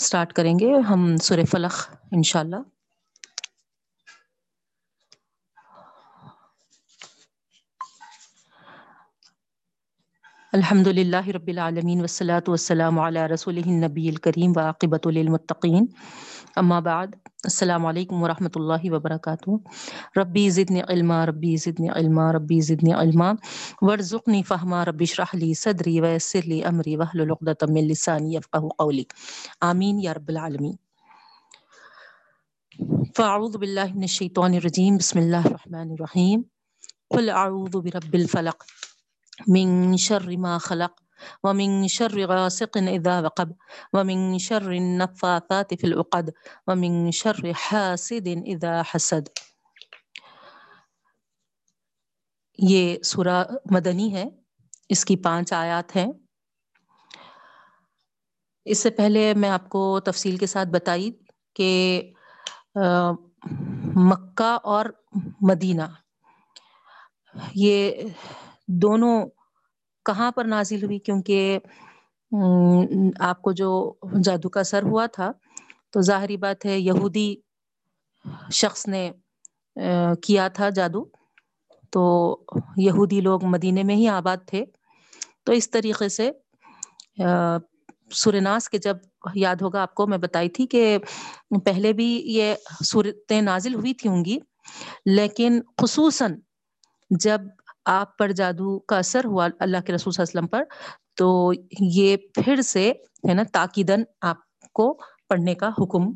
Start کریں گے ہم سورہ فلق، انشاءاللہ۔ الحمد للہ رب العالمین وسلاۃ والسلام علی رسول النبی الکریم واقبۃ للمتقین۔ اما بعد، السلام علیکم ورحمۃ اللہ وبرکاتہ۔ ربی ضدن علما، ربی ضدن علما، ربی ضدن علما۔ ورژنی فہما، ربی شرحلی صدری ویسر لی امری وحل العقدۃ من لسانی یفقهوا قولی۔ آمین یا رب العالمین۔ فاعوذ باللہ من الشیطان الرجیم، بسم اللہ الرحمن الرحیم۔ قل اعوذ برب الفلق من شر ما خلق۔ ومن شر غاسق اذا وقب، ومن شر النفاثات في العقد، ومن شر حاسد اذا حسد. یہ سورہ مدنی ہے، اس کی پانچ آیات ہیں۔ اس سے پہلے میں آپ کو تفصیل کے ساتھ بتائی کہ مکہ اور مدینہ، یہ دونوں کہاں پر نازل ہوئی؟ کیونکہ آپ کو جو جادو کا اثر ہوا تھا، تو ظاہری بات ہے، یہودی شخص نے کیا تھا جادو۔ تو یہودی لوگ مدینے میں ہی آباد تھے۔ تو اس طریقے سے سورناس کے جب یاد ہوگا آپ کو، میں بتائی تھی کہ پہلے بھی یہ صورتیں نازل ہوئی تھی ہوں گی، لیکن خصوصاً جب آپ پر جادو کا اثر ہوا اللہ کے رسول صلی اللہ علیہ وسلم پر، تو یہ پھر سے ہے نا تاکیدن آپ کو پڑھنے کا حکم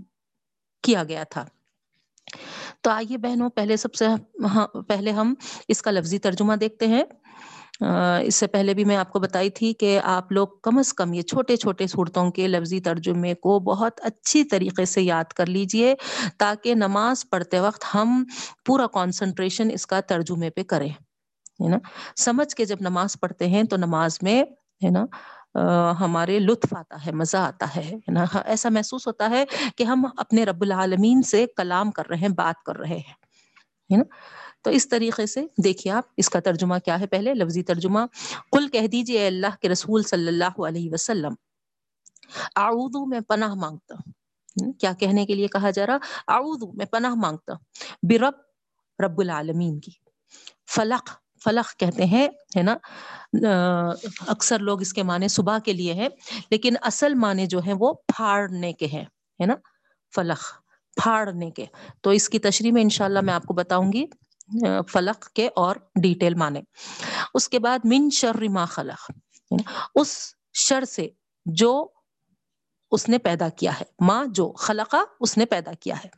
کیا گیا تھا۔ تو آئیے بہنوں، پہلے سب سے ہاں، پہلے ہم اس کا لفظی ترجمہ دیکھتے ہیں۔ اس سے پہلے بھی میں آپ کو بتائی تھی کہ آپ لوگ کم از کم یہ چھوٹے چھوٹے صورتوں کے لفظی ترجمے کو بہت اچھی طریقے سے یاد کر لیجیے تاکہ نماز پڑھتے وقت ہم پورا کانسنٹریشن اس کا ترجمے پہ کریں۔ ہے نا؟ سمجھ کے جب نماز پڑھتے ہیں تو نماز میں ہے نا ہمارے لطف آتا ہے، مزہ آتا ہے نا؟ ایسا محسوس ہوتا ہے کہ ہم اپنے رب العالمین سے کلام کر رہے ہیں، بات کر رہے ہیں، ہے نا؟ تو اس طریقے سے دیکھیے آپ، اس کا ترجمہ کیا ہے پہلے؟ لفظی ترجمہ، قل کہہ دیجیے اللہ کے رسول صلی اللہ علیہ وسلم، اعوذ، میں پناہ مانگتا ہوں کیا کہنے کے لیے کہا جا رہا؟ اعوذ، میں پناہ مانگتا برب، رب العالمین کی، فلق فلق کہتے ہیں، ہے نا؟ اکثر لوگ اس کے معنی صبح کے لیے ہیں، لیکن اصل معنی جو ہے وہ پھاڑنے کے ہیں، ہے نا؟ فلق پھاڑنے کے۔ تو اس کی تشریح میں انشاءاللہ میں آپ کو بتاؤں گی فلق کے اور ڈیٹیل معنی۔ اس کے بعد من شر ما خلق اس شر سے جو اس نے پیدا کیا ہے ماں جو خلقا اس نے پیدا کیا ہے۔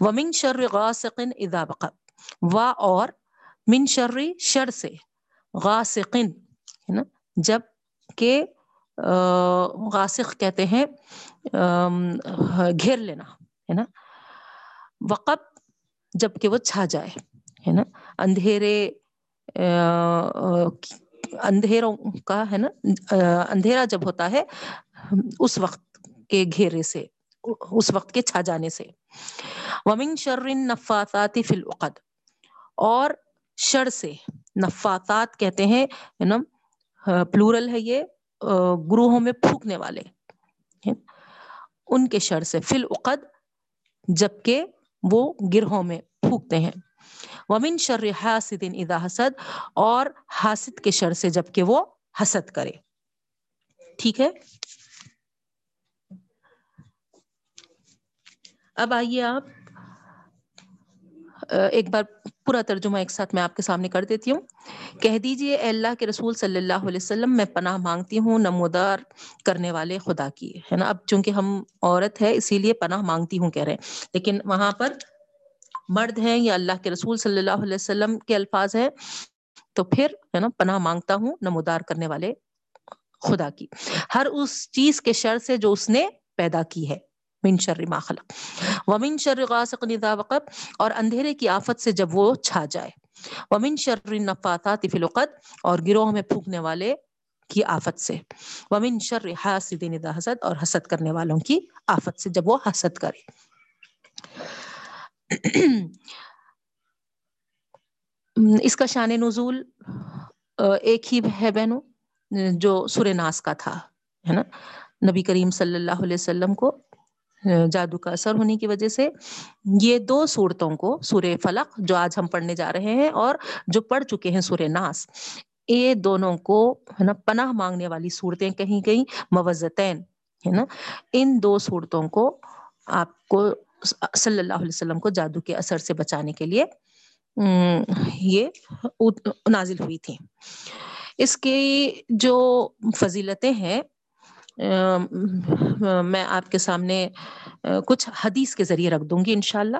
ومن شر غاسق اذا وقب وا اور من شرری شر سے، غاسقن، ہے نا؟ جبکہ غاسق کہتے ہیں گھیر لینا، ہے نا؟ وقب جبکہ وہ چھا جائے، ہے نا؟ اندھیرے اندھیروں کا، ہے نا؟ اندھیرا جب ہوتا ہے، اس وقت کے گھیرے سے، اس وقت کے چھا جانے سے۔ ومن شر نفاثات فی العقد اور شر سے نفاتات کہتے ہیں نا؟ پلورل ہے یہ گروہوں میں پھونکنے والے ان کے شر سے فل اقد جبکہ وہ گرہوں میں پھونکتے ہیں۔ ومن شر حاسد اذا حسد، اور حاسد کے شر سے جبکہ وہ حسد کرے۔ ٹھیک ہے؟ اب آئیے آپ ایک بار پورا ترجمہ ایک ساتھ میں آپ کے سامنے کر دیتی ہوں۔ کہہ دیجیے، اے اللہ کے رسول صلی اللہ علیہ وسلم، میں پناہ مانگتی ہوں، نمودار کرنے والے خدا کی، ہے نا؟ اب چونکہ ہم عورت ہے اسی لیے پناہ مانگتی ہوں، کہہ رہے ہیں۔ لیکن وہاں پر مرد ہیں یا اللہ کے رسول صلی اللہ علیہ وسلم کے الفاظ ہیں، تو پھر، ہے نا، پناہ مانگتا ہوں، نمودار کرنے والے خدا کی۔ ہر اس چیز کے شر سے جو اس نے پیدا کی ہے۔ من شر ما خلق. ومن شر غاسق اذا وقب، اور اندھیرے کی آفت سے جب وہ چھا جائے. ومن شر النفاثات فی العقد، اور گروہ میں پھونکنے والے کی آفت سے. ومن شر حاسد اذا حسد، اور حسد کرنے والوں کی آفت سے جب وہ حسد کرے. اس کا شان نزول ایک ہی ہے بہنوں جو سورہ ناس کا تھا، ہے نا؟ نبی کریم صلی اللہ علیہ وسلم کو جادو کا اثر ہونے کی وجہ سے یہ دو صورتوں کو سورہ فلق جو آج ہم پڑھنے جا رہے ہیں اور جو پڑھ چکے ہیں سورہ ناس یہ دونوں کو ہے نا، پناہ مانگنے والی صورتیں کہیں گئی موزتین، ہے نا، ان دو صورتوں کو آپ کو صلی اللہ علیہ وسلم کو جادو کے اثر سے بچانے کے لیے یہ نازل ہوئی تھی اس کی جو فضیلتیں ہیں میں آپ کے سامنے کچھ حدیث کے ذریعے رکھ دوں گی انشاءاللہ۔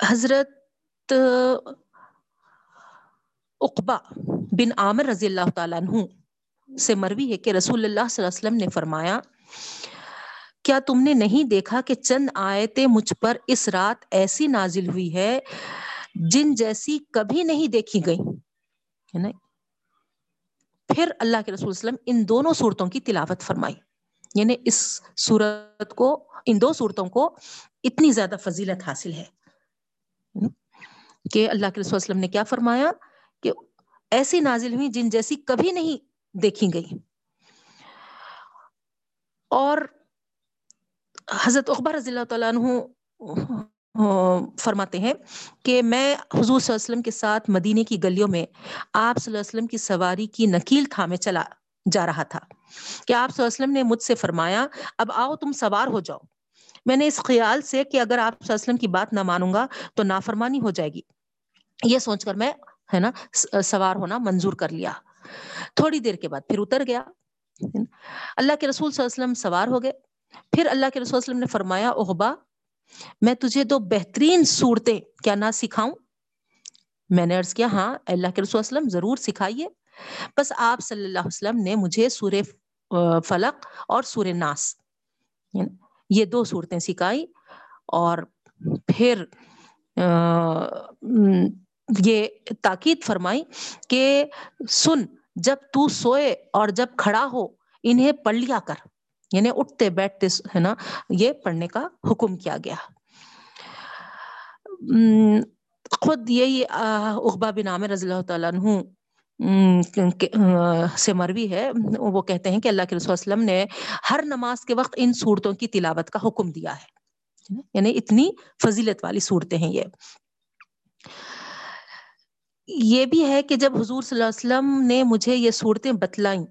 حضرت اقبا بن عامر رضی اللہ تعالیٰ عنہ سے مروی ہے کہ رسول اللہ صلی اللہ علیہ وسلم نے فرمایا، کیا تم نے نہیں دیکھا کہ چند آیتیں مجھ پر اس رات ایسی نازل ہوئی ہے جن جیسی کبھی نہیں دیکھی گئی پھر اللہ کے رسول وسلم ان دونوں صورتوں کی تلاوت فرمائی۔ یعنی اس صورت کو، ان دو صورتوں کو اتنی زیادہ فضیلت حاصل ہے۔ کہ اللہ کے رسول وسلم نے کیا فرمایا؟ کہ ایسی نازل ہوئی جن جیسی کبھی نہیں دیکھی گئی۔ اور حضرت اخبار رضی اللہ تعالیٰ عنہ فرماتے ہیں کہ میں حضور صلی اللہ علیہ وسلم کے ساتھ مدینے کی گلیوں میں آپ صلی اللہ علیہ وسلم کی سواری کی نکیل تھامے چلا جا رہا تھا۔ کہ آپ صلی اللہ علیہ وسلم نے مجھ سے فرمایا، اب آؤ تم سوار ہو جاؤ۔ میں نے اس خیال سے کہ اگر آپ صلی اللہ علیہ وسلم کی بات نہ مانوں گا تو نافرمانی ہو جائے گی۔ یہ سوچ کر میں، ہے نا سوار ہونا منظور کر لیا۔ تھوڑی دیر کے بعد پھر اتر گیا۔ اللہ کے رسول صلی اللہ علیہ وسلم سوار ہو گئے۔ پھر اللہ کے رسول وسلم نے فرمایا، اغبا میں تجھے دو بہترین صورتیں، کیا نہ سکھاؤں؟ میں نے عرض کیا ہاں اللہ کے رسول وسلم ضرور سکھائیے۔ بس آپ صلی اللہ علیہ وسلم نے مجھے سورہ فلق اور سورہ ناس یعنی یہ دو صورتیں سکھائی۔ اور پھر یہ تاکید فرمائی کہ سن، جب تو سوئے اور جب کھڑا ہو، انہیں پڑھ لیا کر۔ یعنی اٹھتے بیٹھتے ہے نا، یہ پڑھنے کا حکم کیا گیا۔ خود یہی اقبا بن عامر رضی اللہ تعالیٰ عنہ سے مروی ہے۔ وہ کہتے ہیں کہ اللہ کے رسول وسلم نے ہر نماز کے وقت ان صورتوں کی تلاوت کا حکم دیا ہے۔ یعنی اتنی فضیلت والی صورتیں ہیں یہ۔ یہ بھی ہے کہ جب حضور صلی اللہ علیہ وسلم نے مجھے یہ صورتیں بتلائیں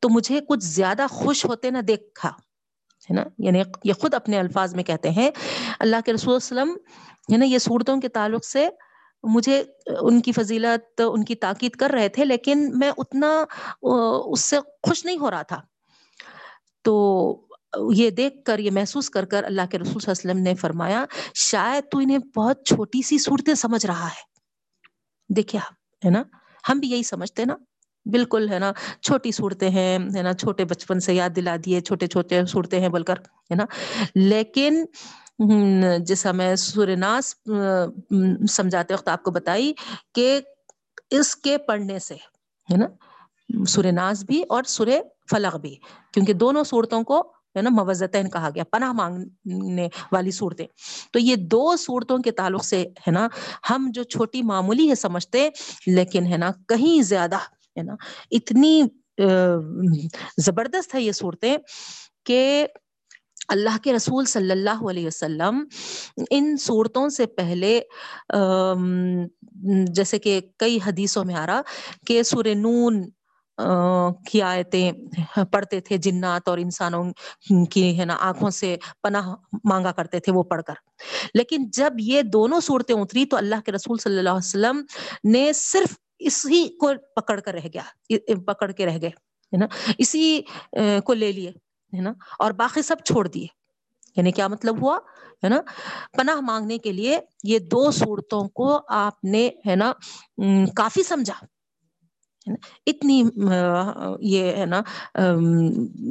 تو مجھے کچھ زیادہ خوش ہوتے نہ دیکھا، ہے نا؟ یعنی یہ خود اپنے الفاظ میں کہتے ہیں، اللہ کے رسول وسلم، ہے نا، یہ صورتوں کے تعلق سے مجھے ان کی فضیلت، ان کی تاکید کر رہے تھے، لیکن میں اتنا اس سے خوش نہیں ہو رہا تھا۔ تو یہ دیکھ کر، یہ محسوس کر کر اللہ کے رسول صلی اللہ علیہ وسلم نے فرمایا، شاید تو انہیں بہت چھوٹی سی صورتیں سمجھ رہا ہے۔ دیکھیا ہے نا؟ ہم بھی یہی سمجھتے نا۔ بالکل، ہے نا؟ چھوٹی صورتیں ہیں، ہے نا؟ چھوٹے بچپن سے یاد دلا دیے، چھوٹے چھوٹے صورتیں ہیں بول کر ہے نا؟ لیکن جیسا میں سورناس سمجھاتے وقت آپ کو بتائی کہ اس کے پڑھنے سے، ہے نا؟ سورناس بھی اور سورہ فلق بھی، کیونکہ دونوں صورتوں کو، ہے نا؟ موزتین کہا گیا، پناہ مانگنے والی صورتیں۔ تو یہ دو صورتوں کے تعلق سے، ہے نا؟ ہم جو چھوٹی معمولی ہے سمجھتے، لیکن، ہے نا؟ کہیں زیادہ ہے نا؟ اتنی زبردست ہے یہ صورتیں کہ اللہ کے رسول صلی اللہ علیہ وسلم ان صورتوں سے پہلے جیسے کہ کئی حدیثوں میں آ رہا کہ سور نون کی آیتیں پڑھتے تھے، جنات اور انسانوں کی، ہے نا، آنکھوں سے پناہ مانگا کرتے تھے وہ پڑھ کر۔ لیکن جب یہ دونوں صورتیں اتری تو اللہ کے رسول صلی اللہ علیہ وسلم نے صرف اسی کو پکڑ کر رہ گیا پکڑ کے رہ گئے، ہے نا؟ اسی کو لے لیے، ہے نا؟ اور باقی سب چھوڑ دیے۔ یعنی کیا مطلب ہوا؟ ہے نا؟ پناہ مانگنے کے لیے یہ دو صورتوں کو آپ نے، ہے نا کافی سمجھا۔ اتنی یہ، ہے نا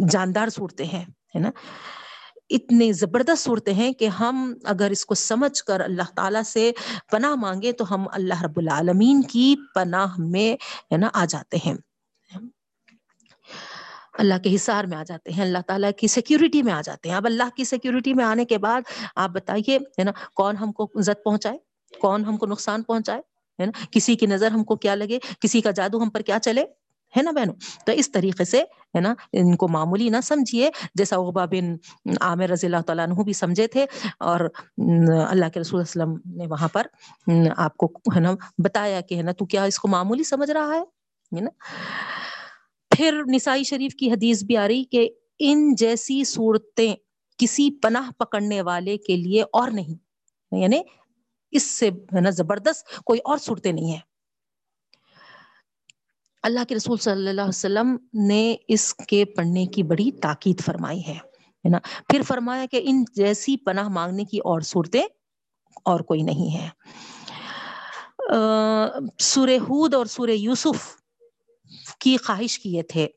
جاندار صورتیں ہیں، ہے نا؟ اتنی زبردست صورتیں ہیں کہ ہم اگر اس کو سمجھ کر اللہ تعالیٰ سے پناہ مانگے تو ہم اللہ رب العالمین کی پناہ میں ہے نا آ جاتے ہیں۔ اللہ کے حصار میں آ جاتے ہیں، اللہ تعالیٰ کی سیکیورٹی میں آ جاتے ہیں۔ اب اللہ کی سیکیورٹی میں آنے کے بعد آپ بتائیے، ہے نا، کون ہم کو عزت پہنچائے؟ کون ہم کو نقصان پہنچائے؟ ہے نا، کسی کی نظر ہم کو کیا لگے؟ کسی کا جادو ہم پر کیا چلے؟ ہے نا بہنوں؟ تو اس طریقے سے ہے نا؟ ان کو معمولی نہ سمجھیے۔ جیسا عقبہ بن عامر رضی اللہ تعالیٰ عنہ بھی سمجھے تھے اور اللہ کے رسول وسلم نے وہاں پر آپ کو ہے نا بتایا کہ ہے نا تو کیا اس کو معمولی سمجھ رہا ہے نا؟ پھر نسائی شریف کی حدیث بھی آ رہی کہ ان جیسی صورتیں کسی پناہ پکڑنے والے کے لیے اور نہیں۔ یعنی اس سے ہے نا زبردست کوئی اور صورتیں نہیں ہیں۔ اللہ کے رسول صلی اللہ علیہ وسلم نے اس کے پڑھنے کی بڑی تاکید فرمائی ہے نا؟ پھر فرمایا کہ ان جیسی پناہ مانگنے کی اور صورتیں اور کوئی نہیں ہے۔ سورہ ہود اور سورہ یوسف کی خواہش کیے تھے۔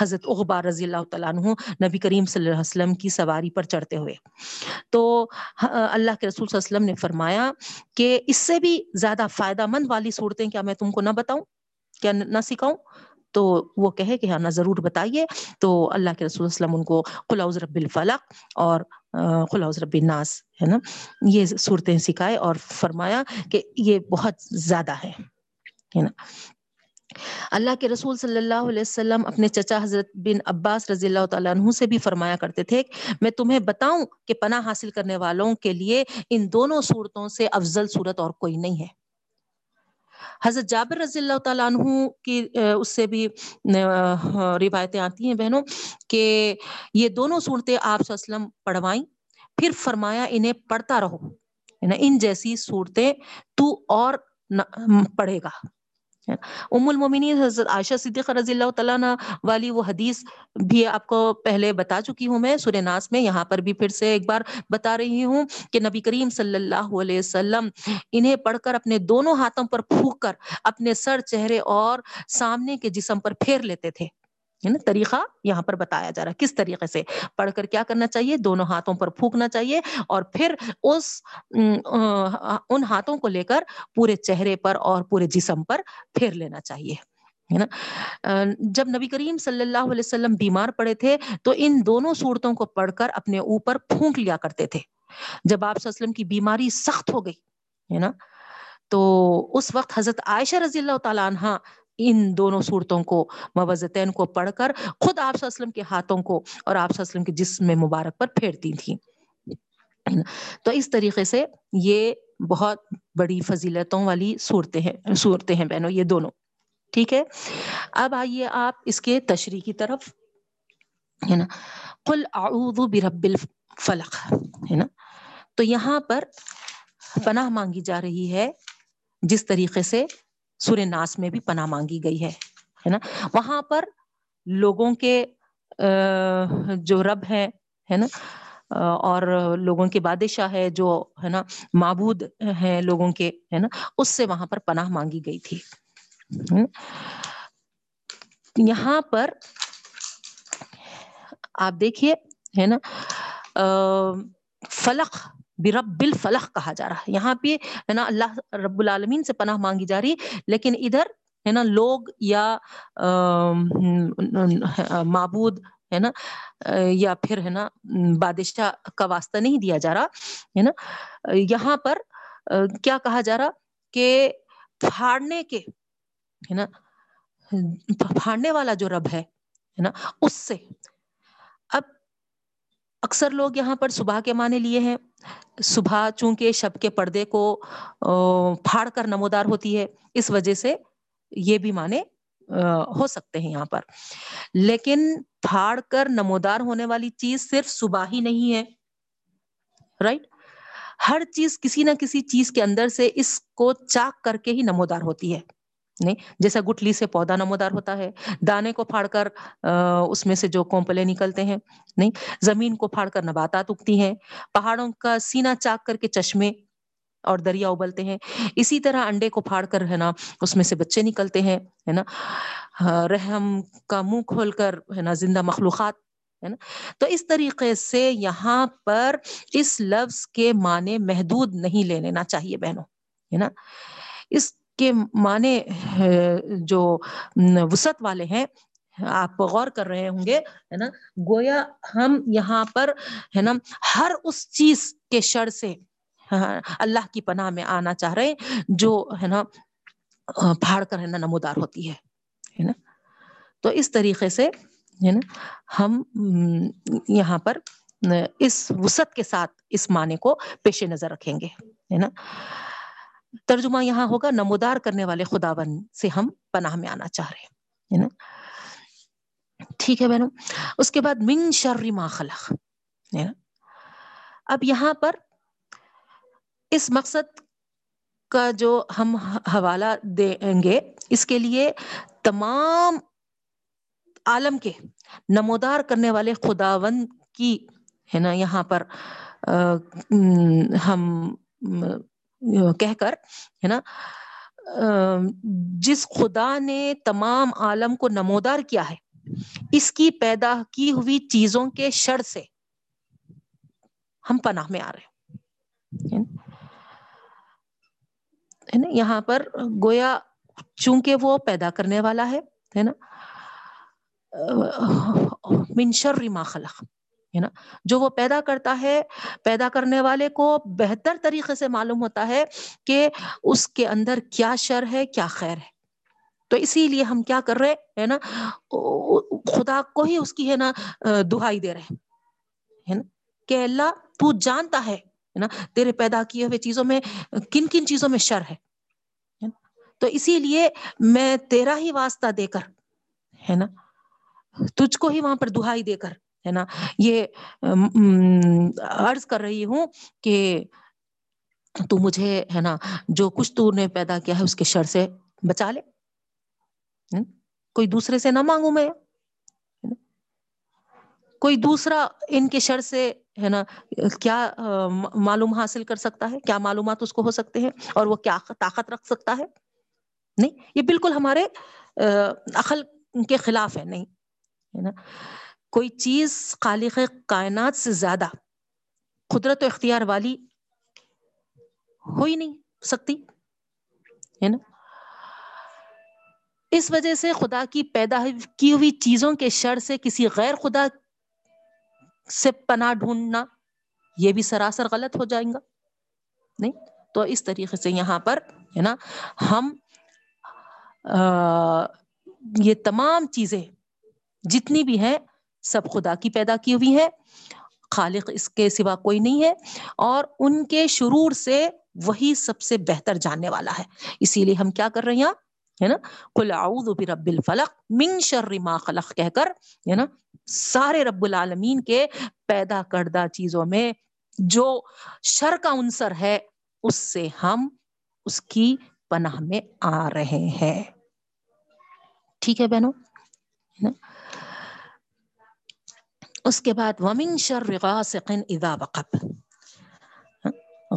حضرت اغبار رضی اللہ تعالیٰ عنہ نبی کریم صلی اللہ علیہ وسلم کی سواری پر چڑھتے ہوئے۔ تو اللہ کے رسول صلی اللہ علیہ وسلم نے فرمایا کہ اس سے بھی زیادہ فائدہ مند والی صورتیں کیا میں تم کو نہ بتاؤں؟ کیا نہ سکھاؤں، تو وہ کہے کہ ہاں نہ ضرور بتائیے۔ تو اللہ کے رسول وسلم ان کو خلاؤز رب الفلق اور خلاؤز رب الناس، ہے نا؟ یہ صورتیں سکھائے اور فرمایا کہ یہ بہت زیادہ ہے نا؟ اللہ کے رسول صلی اللہ علیہ وسلم اپنے چچا حضرت بن عباس رضی اللہ تعالیٰ عنہ سے بھی فرمایا کرتے تھے میں تمہیں بتاؤں کہ پناہ حاصل کرنے والوں کے لیے ان دونوں صورتوں سے افضل صورت اور کوئی نہیں ہے۔ حضرت جابر رضی اللہ تعالیٰ عنہ کی اس سے بھی روایتیں آتی ہیں بہنوں کہ یہ دونوں صورتیں آپ وسلم پڑھوائیں، پھر فرمایا انہیں پڑھتا رہو یعنی ان جیسی صورتیں تو اور پڑھے گا۔ ام المومنین، حضرت عائشہ صدیقہ رضی اللہ تعالیٰ عنہ والی وہ حدیث بھی آپ کو پہلے بتا چکی ہوں میں، سورہ ناس میں، یہاں پر بھی پھر سے ایک بار بتا رہی ہوں کہ نبی کریم صلی اللہ علیہ وسلم انہیں پڑھ کر اپنے دونوں ہاتھوں پر پھونک کر اپنے سر، چہرے اور سامنے کے جسم پر پھیر لیتے تھے۔ یعنی طریقہ یہاں پر بتایا جا رہا ہے، کس طریقے سے؟ پڑھ کر کیا کرنا چاہیے؟ دونوں ہاتھوں پر پھونکنا چاہیے اور پھر اس ان ہاتھوں کو لے کر پورے چہرے پر اور پورے جسم پر پھیر لینا چاہیے، ہے نا؟ جب نبی کریم صلی اللہ علیہ وسلم بیمار پڑے تھے تو ان دونوں صورتوں کو پڑھ کر اپنے اوپر پھونک لیا کرتے تھے۔ جب آپ وسلم کی بیماری سخت ہو گئی، ہے نا؟ تو اس وقت حضرت عائشہ رضی اللہ تعالیٰ عنہ ان دونوں صورتوں کو موزتین کو پڑھ کر خود آپ وسلم کے ہاتھوں کو اور آپ وسلم کے جسم میں مبارک پر پھیرتی تھیں تو اس طریقے سے یہ بہت بڑی فضیلتوں والی صورتیں ہیں صورتیں ہیں بہنوں، یہ دونوں۔ ٹھیک ہے؟ اب آئیے آپ اس کے تشریح کی طرف۔ ہے نا؟ قل اعوذ برب الفلق۔ ہے نا؟ تو یہاں پر پناہ مانگی جا رہی ہے جس طریقے سے سورہ ناس میں بھی پناہ مانگی گئی ہے ہے نا؟ وہاں پر لوگوں کے جو رب ہے ہے نا؟ اور لوگوں کے بادشاہ ہے، جو، ہے نا، معبود ہے لوگوں کے، ہے نا؟ اس سے وہاں پر پناہ مانگی گئی تھی۔ یہاں پر آپ دیکھیے، ہے نا؟ فلق برب الفلق کہا جا رہا ہے۔ یہاں پہ ہے نا اللہ رب العالمین سے پناہ مانگی جا رہی لیکن ادھر ہے نا لوگ یا معبود ہے نا، یا پھر ہے نا بادشاہ کا واسطہ نہیں دیا جا رہا۔ ہے نا، یہاں پر کیا کہا جا رہا کہ پھاڑنے کے، ہے نا، پھاڑنے والا جو رب ہے نا، اس سے اکثر لوگ یہاں پر صبح کے معنی لیے ہیں۔ صبح چونکہ شب کے پردے کو پھاڑ کر نمودار ہوتی ہے، اس وجہ سے یہ بھی معنی ہو سکتے ہیں یہاں پر۔ لیکن پھاڑ کر نمودار ہونے والی چیز صرف صبح ہی نہیں ہے۔ رائٹ ہر چیز کسی نہ کسی چیز کے اندر سے اس کو چاک کر کے ہی نمودار ہوتی ہے۔ نہیں، جیسا گٹلی سے پودا نمودار ہوتا ہے، دانے کو پھاڑ کر اس میں سے جو کومپلے نکلتے ہیں، نہیں، زمین کو پھاڑ کر نباتات اگتی ہیں، پہاڑوں کا سینا چاک کر کے چشمے اور دریا ابلتے ہیں، اسی طرح انڈے کو پھاڑ کر، ہے نا، اس میں سے بچے نکلتے ہیں، ہے نا ہاں، رحم کا منہ کھول کر، ہے نا، زندہ مخلوقات، ہے نا، تو اس طریقے سے یہاں پر اس لفظ کے معنی محدود نہیں لے لینا چاہیے بہنوں، ہے نا، اس کے معنی جو وسط والے ہیں، آپ غور کر رہے ہوں گے، ہے نا؟ گویا ہم یہاں پر، ہے نا، ہر اس چیز کے شر سے ہاں، اللہ کی پناہ میں آنا چاہ رہے جو، ہے نا، پھاڑ کر، ہے نا، نمودار ہوتی ہے نا؟ تو اس طریقے سے، ہے نا، ہم یہاں پر اس وسعت کے ساتھ اس معنی کو پیش نظر رکھیں گے، ہے نا؟ ترجمہ یہاں ہوگا، نمودار کرنے والے خدا بند سے ہم پناہ میں آنا چاہ رہے ہیں ٹھیک ہے بہنوں، اس کے بعد من شر ما خلق اب یہاں پر اس مقصد کا جو ہم حوالہ دیں گے، اس کے لیے تمام عالم کے نمودار کرنے والے خداوند کی، ہے نا، یہاں پر ہم کہہ کر، ہے نا جس خدا نے تمام عالم کو نمودار کیا ہے، اس کی پیدا کی ہوئی چیزوں کے شر سے ہم پناہ میں آ رہے ہیں۔ یہاں پر گویا چونکہ وہ پیدا کرنے والا ہے نا منشر ما خلق۔ ہے نا؟ جو وہ پیدا کرتا ہے، پیدا کرنے والے کو بہتر طریقے سے معلوم ہوتا ہے کہ اس کے اندر کیا شر ہے، کیا خیر ہے۔ تو اسی لیے ہم کیا کر رہے ہے نا؟ خدا کو ہی اس کی ہے نا دہائی دے رہے ہے نا؟ کہ اللہ، تو جانتا ہے نا؟ تیرے پیدا کیے ہوئے چیزوں میں، کن کن چیزوں میں شر ہے۔ تو اسی لیے میں تیرا ہی واسطہ دے کر، ہے نا؟ تجھ کو ہی وہاں پر دہائی دے کر ہے نا؟ یہ عرض کر رہی ہوں کہ تو مجھے ہے نا، جو کچھ تو نے پیدا کیا ہے اس کے شر سے بچا لے۔ کوئی دوسرے سے نہ مانگوں میں۔ کوئی دوسرا ان کے شر سے ہے نا، کیا معلوم حاصل کر سکتا ہے؟ کیا معلومات اس کو ہو سکتے ہیں؟ اور وہ کیا طاقت رکھ سکتا ہے؟ نہیں، یہ بالکل ہمارے عقل کے خلاف ہے، نہیں۔ ہے نا؟ کوئی چیز خالق کائنات سے زیادہ قدرت و اختیار والی ہو ہی نہیں، سکتی، ہے نا؟ اس وجہ سے خدا کی پیدا کی ہوئی چیزوں کے شر سے کسی غیر خدا سے پناہ ڈھونڈنا یہ بھی سراسر غلط ہو جائیں گا۔ نہیں؟ تو اس طریقے سے یہاں پر، ہے نا، ہم یہ تمام چیزیں جتنی بھی ہیں سب خدا کی پیدا کی ہوئی ہے خالق اس کے سوا کوئی نہیں ہے اور ان کے شرور سے وہی سب سے بہتر جاننے والا ہے۔ اسی لیے ہم کیا کر رہے ہیں؟ ہے نا؟ کل اعوذ برب الفلق من شر ما خلق کہہ کر، ہے نا؟ سارے رب العالمین کے پیدا کردہ چیزوں میں جو شر کا عنصر ہے، اس سے ہم اس کی پناہ میں آ رہے ہیں۔ ٹھیک ہے بہنوں؟ اس کے بعد ومن شر غاسق اذا وقب۔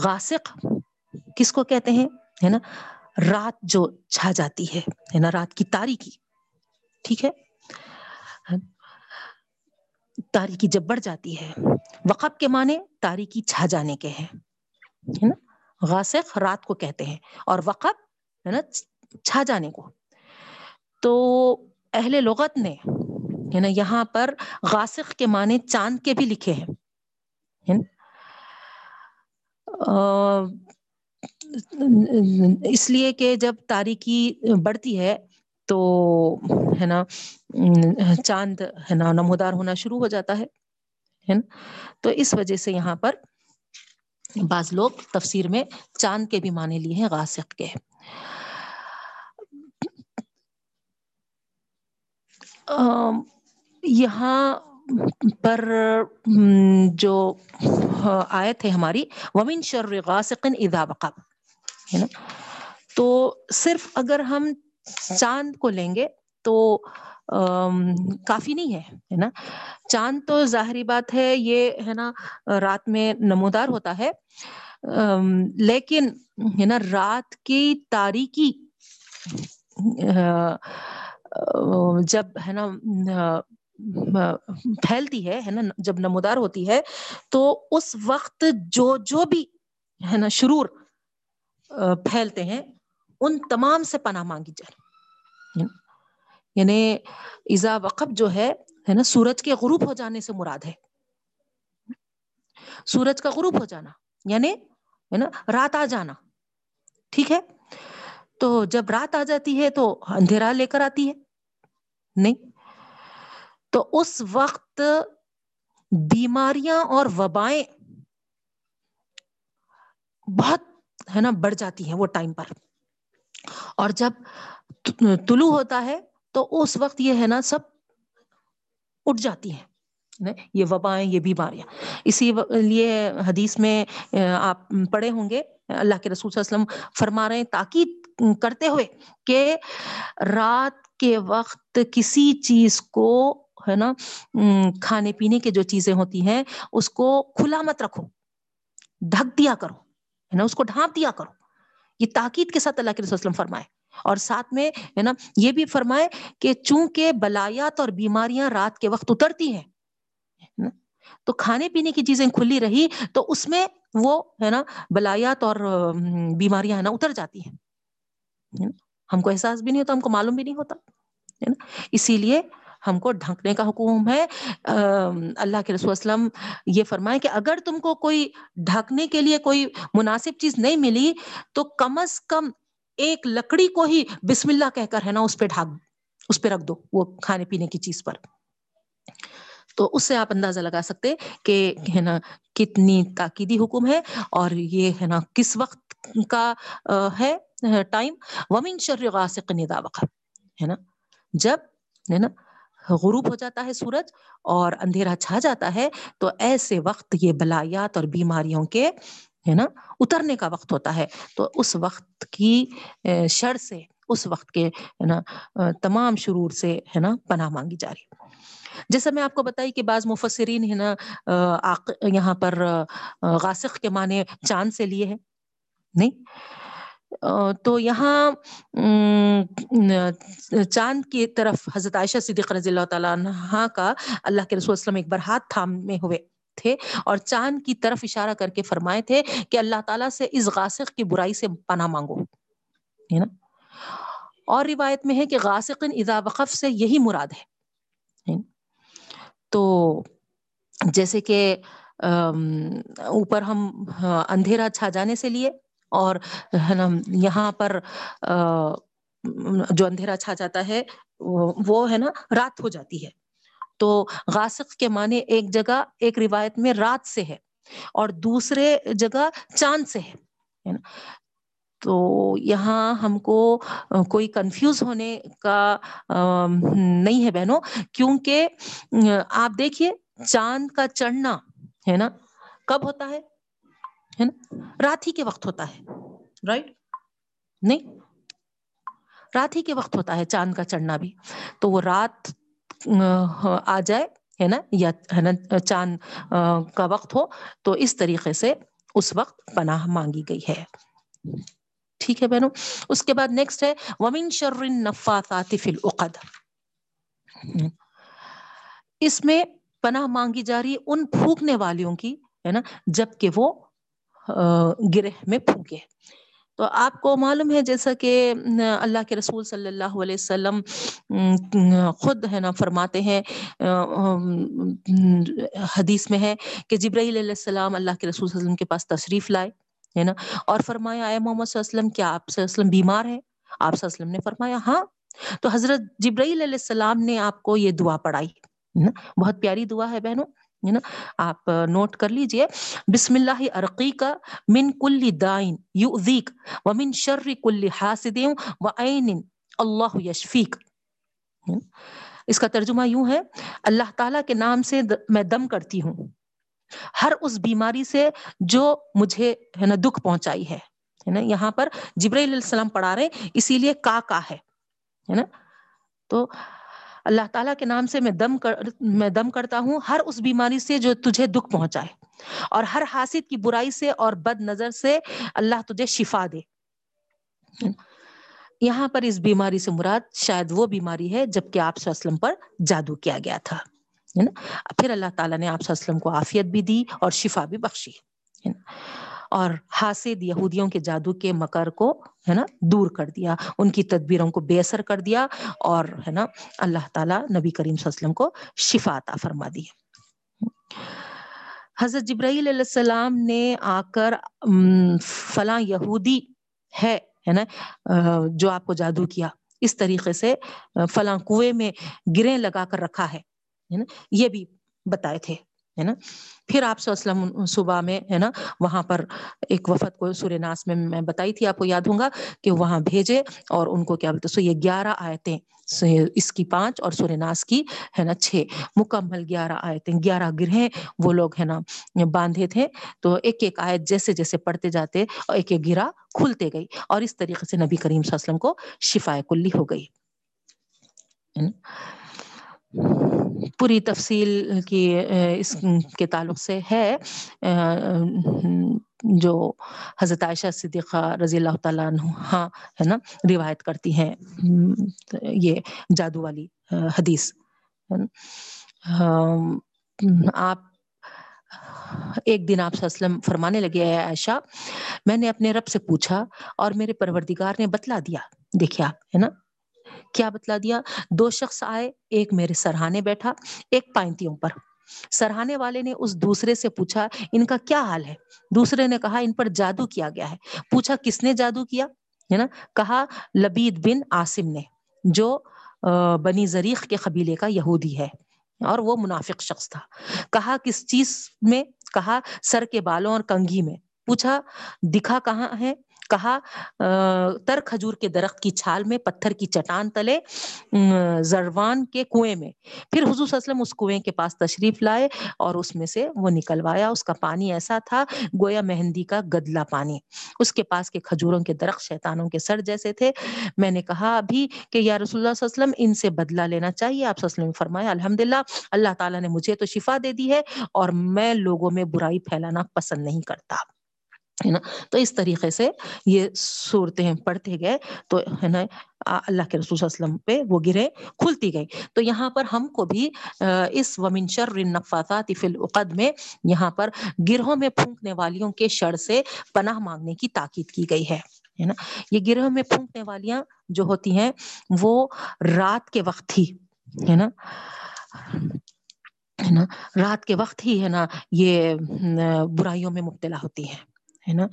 غاسق کس کو کہتے ہیں؟ ہے نا؟ رات جو چھا جاتی ہے نا؟ رات کی تاریخی ٹھیک ہے؟ تاریخی جب بڑھ جاتی ہے، وقب کے معنی تاریخی چھا جانے کے ہیں، ہے نا؟ غاسق رات کو کہتے ہیں اور وقب، ہے نا؟ چھا جانے کو۔ تو اہل لغت نے ہے نا یہاں پر غاسق کے معنی چاند کے بھی لکھے ہیں۔ یعنی، اس لیے کہ جب تاریخی بڑھتی ہے تو، ہے نا، چاند، ہے نا، نمودار ہونا شروع ہو جاتا ہے۔ یعنی، تو اس وجہ سے یہاں پر بعض لوگ تفسیر میں چاند کے بھی معنی لیے ہیں، غاسق کے۔ یہاں پر جو آیت ہے ہماری، ومن شر غاسق اذا وقب، ہے نا؟ تو صرف اگر ہم چاند کو لیں گے تو کافی نہیں ہے ہے نا؟ چاند تو ظاہری بات ہے، یہ، ہے نا، رات میں نمودار ہوتا ہے لیکن، ہے نا، رات کی تاریکی جب، ہے نا پھیلتی ہے ہے نا، جب نمودار ہوتی ہے، تو اس وقت جو جو بھی، ہے نا، شرور پھیلتے ہیں، ان تمام سے پناہ مانگی جائے۔ یعنی ایزا وقف جو ہے ہے نا، سورج کے غروب ہو جانے سے مراد ہے۔ سورج کا غروب ہو جانا یعنی ہے نا، رات آ جانا، ٹھیک ہے؟ تو جب رات آ جاتی ہے تو اندھیرا لے کر آتی ہے۔ نہیں تو اس وقت بیماریاں اور وبائیں بہت ہے نا بڑھ جاتی ہیں وہ ٹائم پر۔ اور جب طلوع ہوتا ہے تو اس وقت یہ ہے نا سب اٹھ جاتی ہیں یہ وبائیں، یہ بیماریاں۔ اسی لیے حدیث میں آپ پڑھے ہوں گے۔ اللہ کے رسول صلی اللہ علیہ وسلم فرما رہے ہیں، تاکید کرتے ہوئے کہ رات کے وقت کسی چیز کو ہے نا؟ کھانے پینے کے جو چیزیں ہوتی ہیں، اس کو کھلا مت رکھو۔ ڈھک دیا کرو، ہے نا؟ اس کو ڈھانپ دیا کرو۔ یہ تاکید کے ساتھ اللہ کے رسول وسلم فرمائے۔ اور ساتھ میں، ہے نا، یہ بھی فرمائے کہ چونکہ بلایات اور بیماریاں رات کے وقت اترتی ہیں تو کھانے پینے کی چیزیں کھلی رہی تو اس میں وہ، ہے نا، بلایات اور بیماریاں، ہے نا، اتر جاتی ہیں۔ ہم کو احساس بھی نہیں ہوتا، ہم کو معلوم بھی نہیں ہوتا، ہے نا؟ اسی لیے ہم کو ڈھنکنے کا حکم ہے۔ اللہ کے رسول اسلم یہ فرمائے کہ اگر تم کو کوئی ڈھکنے کے لیے کوئی مناسب چیز نہیں ملی، تو کم از کم ایک لکڑی کو ہی بسم اللہ کہہ کر ہے نا، اس پہ ڈھاک اس پہ رکھ دو وہ کھانے پینے کی چیز پر۔ تو اس سے آپ اندازہ لگا سکتے کہ ہے نا کتنی تاکیدی حکم ہے اور یہ ہے نا کس وقت کا ہے، ٹائم۔ ومن شر غاسق ندا وقت ہے نا؟ جب، ہے نا غروب ہو جاتا ہے سورج اور اندھیرا چھا جاتا ہے، تو ایسے وقت یہ بلایات اور بیماریوں کے، ہے نا، اترنے کا وقت ہوتا ہے۔ تو اس وقت کی شر سے، اس وقت کے، ہے نا تمام شرور سے، ہے نا، پناہ مانگی جا رہی۔ جیسا میں آپ کو بتائی کہ بعض مفسرین، ہے نا یہاں پر غاسق کے معنی چاند سے لیے ہیں۔ نہیں؟ تو یہاں چاند کی طرف حضرت عائشہ صدیق رضی اللہ تعالیٰ عنہ کا اللہ کے رسول وسلم ایک بار ہاتھ تھامے ہوئے تھے اور چاند کی طرف اشارہ کر کے فرمائے تھے کہ اللہ تعالیٰ سے اس غاسق کی برائی سے پناہ مانگو، ہے نا؟ اور روایت میں ہے کہ غاسقن اذا وقف سے یہی مراد ہے تو جیسے کہ اوپر ہم ہاں، اندھیرا چھا جانے سے لیے اور ہے نا یہاں پر جو اندھیرا چھا جاتا ہے، وہ ہے نا رات ہو جاتی ہے۔ تو غاسق کے معنی ایک جگہ، ایک روایت میں رات سے ہے اور دوسرے جگہ چاند سے ہے نا۔ تو یہاں ہم کو کوئی کنفیوز ہونے کا نہیں ہے بہنوں، کیونکہ آپ دیکھیے، چاند کا چڑھنا، ہے نا، کب ہوتا ہے؟ نا؟ رات ہی کے وقت ہوتا ہے رائٹ نہیں، رات ہی کے وقت ہوتا ہے چاند کا چڑھنا بھی۔ تو وہ رات، آ جائے، ہے نا؟ یا، ہے نا؟ چاند کا وقت ہو، تو اس طریقے سے اس وقت پناہ مانگی گئی ہے۔ ٹھیک ہے بہنوں؟ اس کے بعد نیکسٹ ہے، ومن شر النفاثات فی العقد اس میں پناہ مانگی جا رہی ان پھونکنے والیوں کی، ہے نا؟ جبکہ وہ گرہ میں پھونکے۔ تو آپ کو معلوم ہے جیسا کہ اللہ کے رسول صلی اللہ علیہ وسلم خود ہے نا، فرماتے ہیں حدیث میں ہے کہ جبرائیل علیہ السلام اللہ کے رسول صلی اللہ علیہ وسلم کے پاس تشریف لائے، ہے نا؟ اور فرمایا، اے محمد صلی اللہ علیہ وسلم، کیا آپ صلی اللہ علیہ وسلم بیمار ہے آپ صلی اللہ علیہ وسلم نے فرمایا ہاں۔ تو حضرت جبرائیل علیہ السلام نے آپ کو یہ دعا پڑھائی بہت پیاری دعا ہے بہنوں۔ ہے نا؟ آپ نوٹ کر لیجیے۔ بسم اللہ ارقی کا من کل دائن یؤذیک ومن شر کل حاسد وعین اللہ یشفیک۔ اس کا ترجمہ یوں ہے، اللہ تعالیٰ کے نام سے میں دم کرتی ہوں۔ ہر اس بیماری سے جو مجھے، ہے نا، دکھ پہنچائی ہے۔ نا؟ یہاں پر جبرائیل علیہ السلام پڑھا رہے اسی لیے کا کا ہے نا؟ تو اللہ تعالیٰ کے نام سے میں دم کر، میں دم کرتا ہوں، ہر اس بیماری سے جو تجھے دکھ پہنچائے اور ہر حاسد کی برائی سے اور بد نظر سے اللہ تجھے شفا دے۔ یہاں پر اس بیماری سے مراد شاید وہ بیماری ہے جبکہ آپ وسلم پر جادو کیا گیا تھا پھر اللہ تعالیٰ نے آپ وسلم کو عافیت بھی دی اور شفا بھی بخشی۔ اور حاسد یہودیوں کے جادو کے مکر کو، ہے نا، دور کر دیا، ان کی تدبیروں کو بے اثر کر دیا اور، ہے نا، اللہ تعالیٰ نبی کریم صلی اللہ علیہ وسلم کو شفا عطا فرما دی۔ حضرت جبرائیل علیہ السلام نے آ کر فلاں یہودی ہے ہے نا جو آپ کو جادو کیا، اس طریقے سے فلاں کنویں میں گریں لگا کر رکھا ہے نا، یہ بھی بتائے تھے۔ ہے نا؟ پھر آپ وسلم صبح میں، ہے نا، وہاں پر ایک وفد کو سورہ ناس میں میں بتائی تھی، آپ کو یاد ہوں گا کہ وہاں بھیجے اور ان کو کیا بولتے سو یہ گیارہ آیتیں اس کی پانچ اور سورہ ناس کی، ہے نا، چھ۔ مکمل گیارہ آیتیں، گیارہ گرہیں وہ لوگ، ہے نا، باندھے تھے۔ تو ایک ایک آیت جیسے جیسے پڑھتے جاتے اور ایک ایک گرا کھلتے گئی اور اس طریقے سے نبی کریم صلی اللہ علیہ وسلم کو شفا کلی ہو گئی۔ پوری تفصیل کی اس کے تعلق سے ہے۔ جو حضرت عائشہ صدیقہ رضی اللہ تعالیٰ عنہ ہاں ہے نا، روایت کرتی ہیں یہ جادو والی حدیث آپ، ایک دن آپ وسلم فرمانے لگے ہے عائشہ، میں نے اپنے رب سے پوچھا اور میرے پروردگار نے بتلا دیا۔ دیکھا ہے نا کیا بتلا دیا؟ دو شخص آئے، ایک میرے سرہانے بیٹھا، ایک پائنتیوں پر۔ سرہانے والے نے اس دوسرے سے پوچھا، ان کا کیا حال ہے؟ دوسرے نے کہا، ان پر جادو کیا گیا ہے۔ پوچھا، کس نے جادو کیا؟ ہے نا؟ کہا، لبید بن آسم نے، جو بنی زریق کے قبیلے کا یہودی ہے اور وہ منافق شخص تھا۔ کہا، کس چیز میں؟ کہا، سر کے بالوں اور کنگھی میں۔ پوچھا، دکھا کہاں ہے؟ کہا تر کھجور کے درخت کی چھال میں پتھر کی چٹان تلے زروان کے کنویں میں۔ پھر حضور صلی اللہ علیہ وسلم اس کنویں کے پاس تشریف لائے اور اس میں سے وہ نکلوایا۔ اس کا پانی ایسا تھا، گویا مہندی کا گدلا پانی۔ اس کے پاس کے کھجوروں کے درخت شیطانوں کے سر جیسے تھے۔ میں نے کہا، ابھی کہ یا رسول اللہ صلی اللہ علیہ وسلم، ان سے بدلہ لینا چاہیے۔ آپ صلی اللہ علیہ وسلم فرمایا الحمد للہ اللہ تعالیٰ نے مجھے تو شفا دے دی ہے اور میں لوگوں میں برائی پھیلانا پسند نہیں کرتا۔ ہے نا؟ تو اس طریقے سے یہ صورتیں پڑھتے گئے، تو ہے نا اللہ کے رسول صلی اللہ علیہ وسلم پہ وہ گرے، کھلتی گئی۔ تو یہاں پر ہم کو بھی اس ومن شر النفاثات فی العقد میں یہاں پر گرہوں میں پھونکنے والیوں کے شر سے پناہ مانگنے کی تاکید کی گئی ہے ہے نا؟ یہ گرہ میں پھونکنے والیاں جو ہوتی ہیں، وہ رات کے وقت ہی، ہے نا؟ ہے نا؟ رات کے وقت ہی، ہے نا، یہ برائیوں میں مبتلا ہوتی ہے ہے نا؟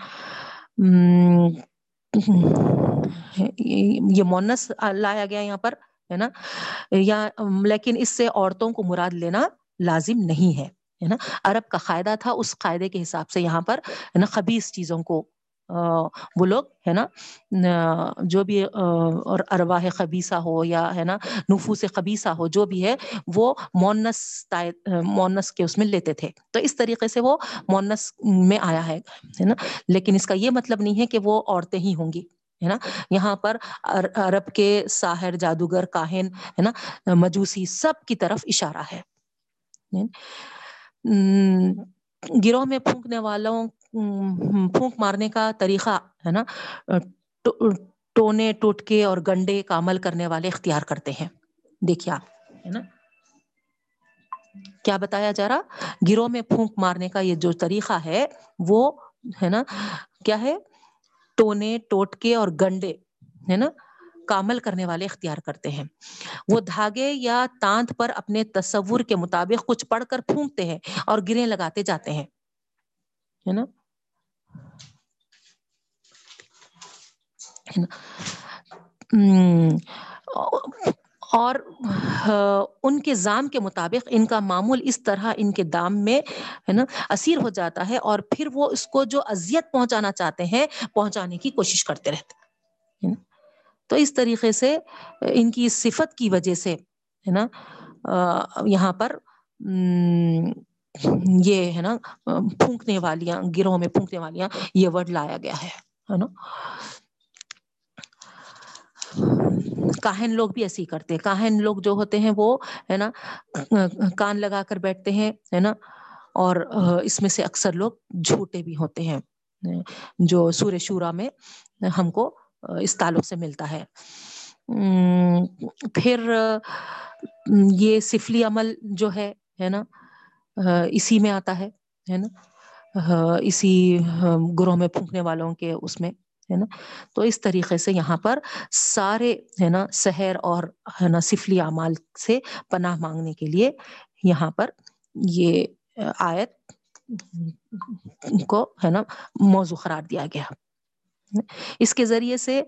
یہ مونس لایا گیا یہاں پر، ہے نا؟ یا لیکن اس سے عورتوں کو مراد لینا لازم نہیں ہے ہے نا؟ عرب کا قاعدہ تھا، اس قاعدے کے حساب سے یہاں پر، ہے نا خبیص چیزوں کو وہ لوگ، ہے نا جو بھی اور ارواح خبیصہ ہو یا، ہے نا، نفوس خبیصہ ہو، جو بھی ہے، وہ مونس مونس کے اس میں لیتے تھے۔ تو اس طریقے سے وہ مونس میں آیا ہے نا۔ لیکن اس کا یہ مطلب نہیں ہے کہ وہ عورتیں ہی ہوں گی، ہے نا۔ یہاں پر عرب کے ساحر، جادوگر، کاہن، ہے نا، مجوسی سب کی طرف اشارہ ہے۔ گروہ میں پھونکنے والوں پھونک مارنے کا طریقہ ہے نا ٹونے، ٹوٹکے اور گنڈے کا عمل کرنے والے اختیار کرتے ہیں۔ دیکھیے آپ، ہے نا؟ کیا بتایا جا رہا؟ گروہ میں پھونک مارنے کا یہ جو طریقہ ہے، وہ، ہے نا، کیا ہے؟ ٹونے، ٹوٹکے اور گنڈے، ہے نا، کامل کرنے والے اختیار کرتے ہیں۔ وہ دھاگے یا تانت پر اپنے تصور کے مطابق کچھ پڑھ کر پھونکتے ہیں اور گریں لگاتے جاتے ہیں، ہے نا؟ اور ہاں، ان کے زام کے مطابق ان کا معمول اس طرح ان کے دام میں، ہے نا، اسیر ہو جاتا ہے اور پھر وہ اس کو جو اذیت پہنچانا چاہتے ہیں، پہنچانے کی کوشش کرتے رہتے تو اس طریقے سے ان کی صفت کی وجہ سے، ہے نا یہاں پر یہ ہے نا، پھونکنے والیاں، گروہ میں پھونکنے والیاں، یہ ورڈ لایا گیا ہے نا؟ کاہن لوگ بھی ایسی کرتے ہیں۔ کاہن لوگ جو ہوتے ہیں وہ، ہے نا، کان لگا کر بیٹھتے ہیں، ہے نا؟ اور اس میں سے اکثر لوگ جھوٹے بھی ہوتے ہیں۔ جو سور شورا میں ہم کو اس تعلق سے ملتا ہے۔ پھر یہ سفلی عمل جو ہے ہے نا اسی میں آتا ہے ہے نا؟ اسی گروہ میں پھونکنے والوں کے اس میں، ہے نا؟ تو اس طریقے سے یہاں پر سارے، ہے نا، سحر اور، ہے نا، سفلی اعمال سے پناہ مانگنے کے لیے یہاں پر یہ آیت کو، ہے نا، موضوع قرار دیا گیا۔ اس کے ذریعے سے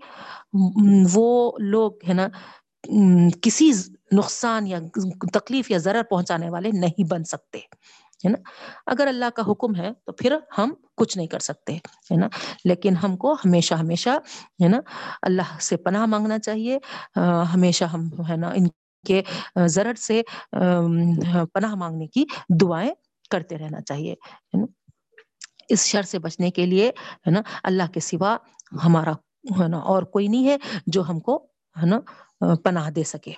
وہ لوگ، ہے نا کسی نقصان یا تکلیف یا ضرر پہنچانے والے نہیں بن سکتے، ہے نا؟ اگر اللہ کا حکم ہے تو پھر ہم کچھ نہیں کر سکتے، ہے نا؟ لیکن ہم کو ہمیشہ ہمیشہ، ہے نا، اللہ سے پناہ مانگنا چاہیے ہمیشہ ہم، ہے نا، ان کے ضرر سے پناہ مانگنے کی دعائیں کرتے رہنا چاہیے، ہے نا؟ اس شر سے بچنے کے لیے، ہے نا، اللہ کے سوا ہمارا، ہے نا، اور کوئی نہیں ہے جو ہم کو، ہے نا پناہ دے سکے۔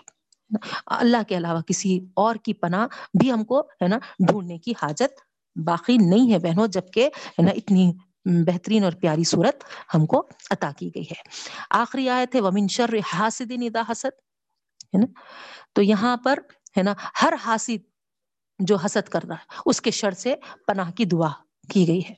اللہ کے علاوہ کسی اور کی پناہ بھی ہم کو، ہے نا، ڈھونڈنے کی حاجت باقی نہیں ہے بہنوں، جبکہ، ہے نا، اتنی بہترین اور پیاری صورت ہم کو عطا کی گئی ہے۔ آخری آیت ہے، ومن شر حاسد ندا حسد، ہے نا، تو یہاں پر، ہے نا، ہر حاسد جو حسد کر رہا ہے، اس کے شر سے پناہ کی دعا کی گئی ہے۔